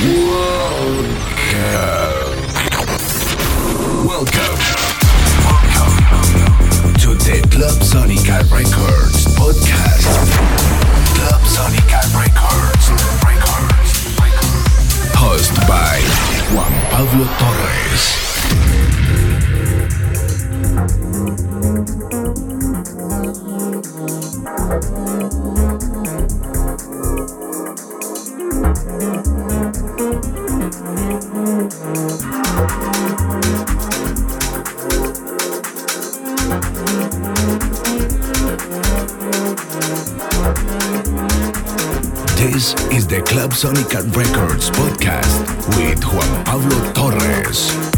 Welcome. Welcome to the Clubsonica Records podcast. Club Records. Hosted by Juan Pablo Torrez. the Club Sonica Records podcast with Juan Pablo Torres.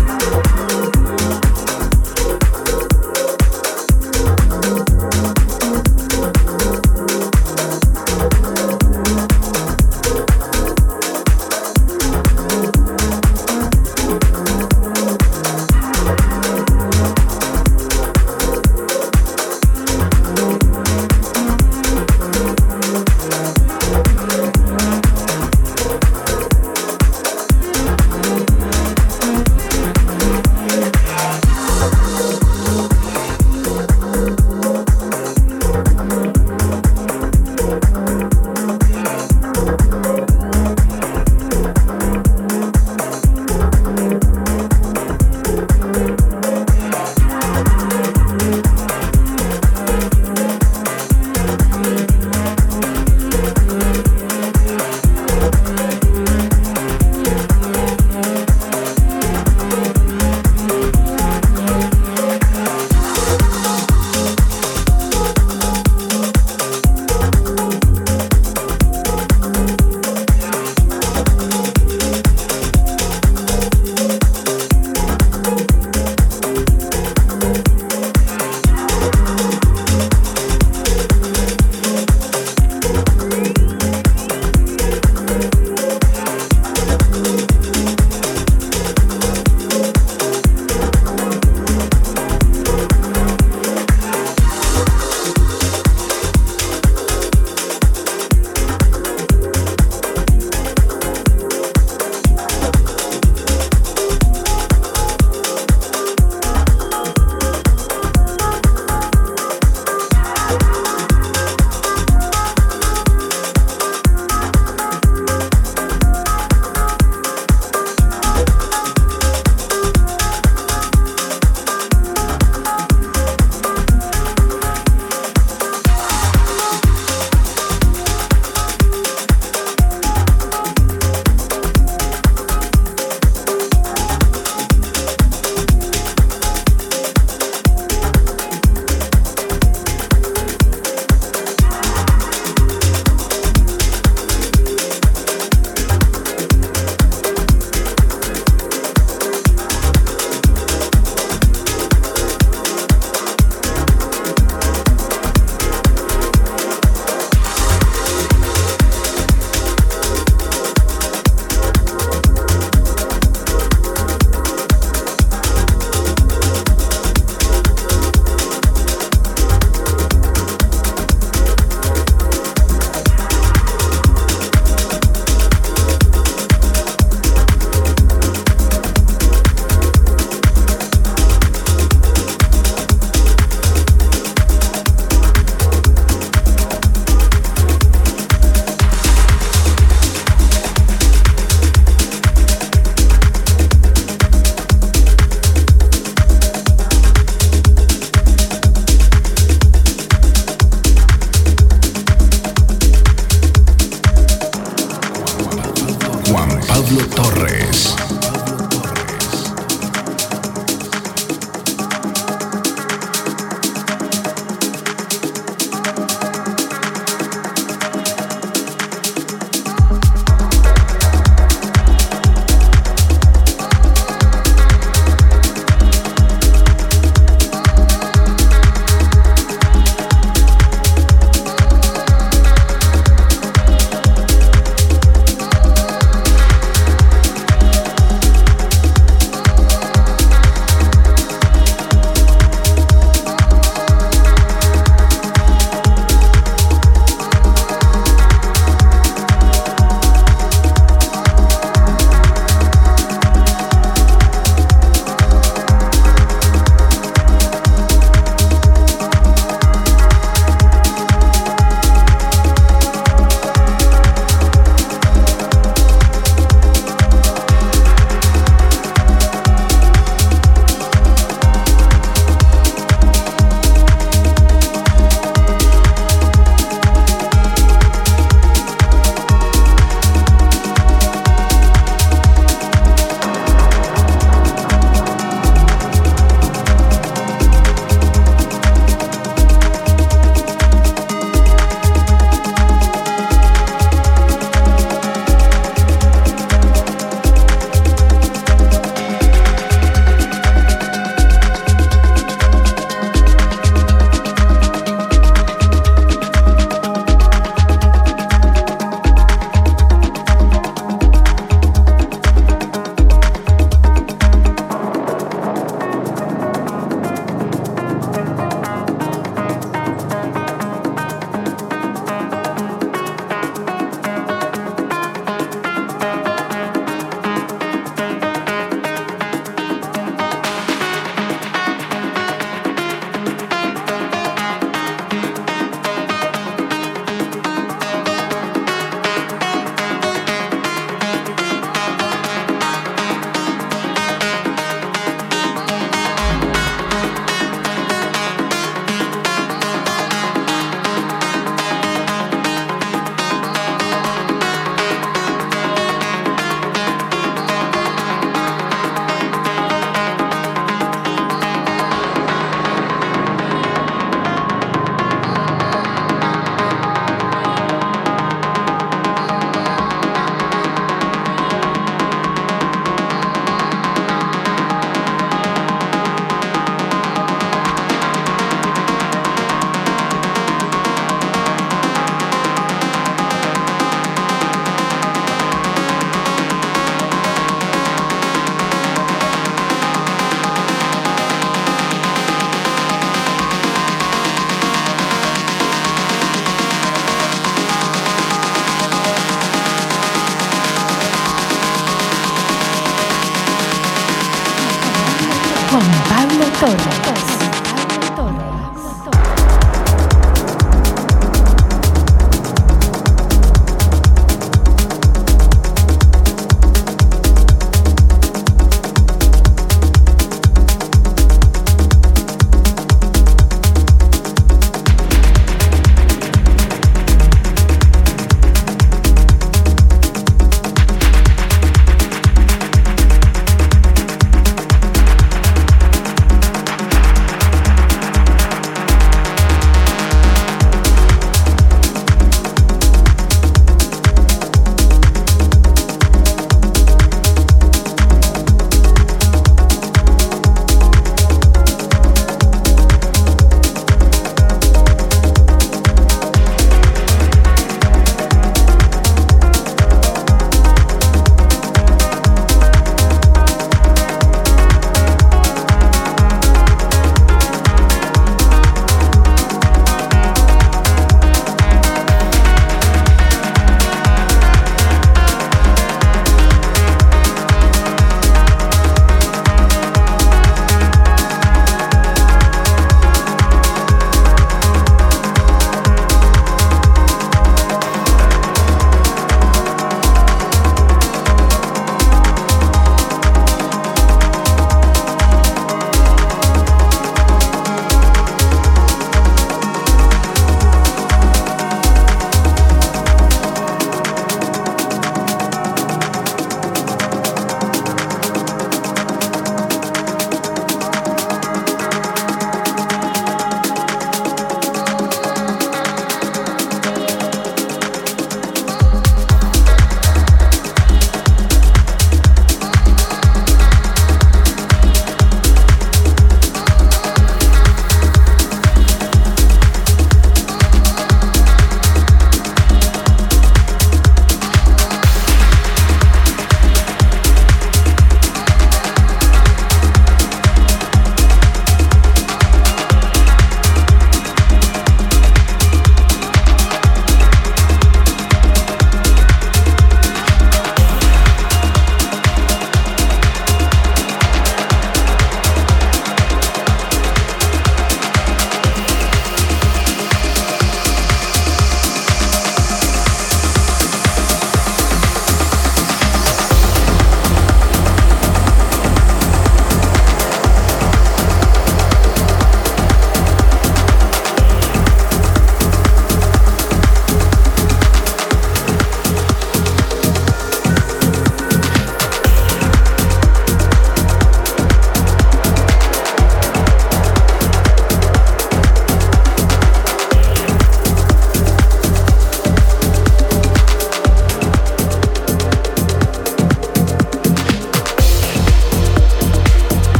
そうよ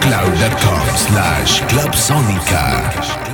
cloud.com/slash/clubsonica Sonica.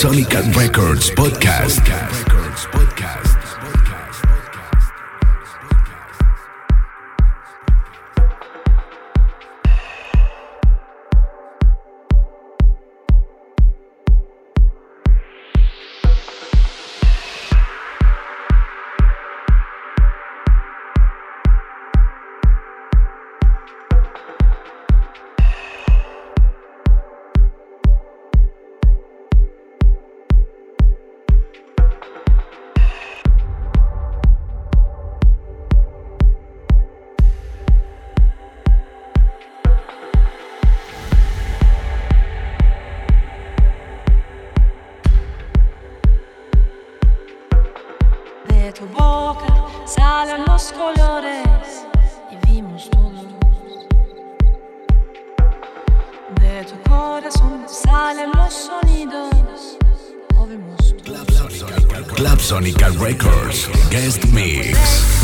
Sonica Records salen los colores y vimos todo. De tu corazón salen los sonidos. Club Sonica Records Guest Mix.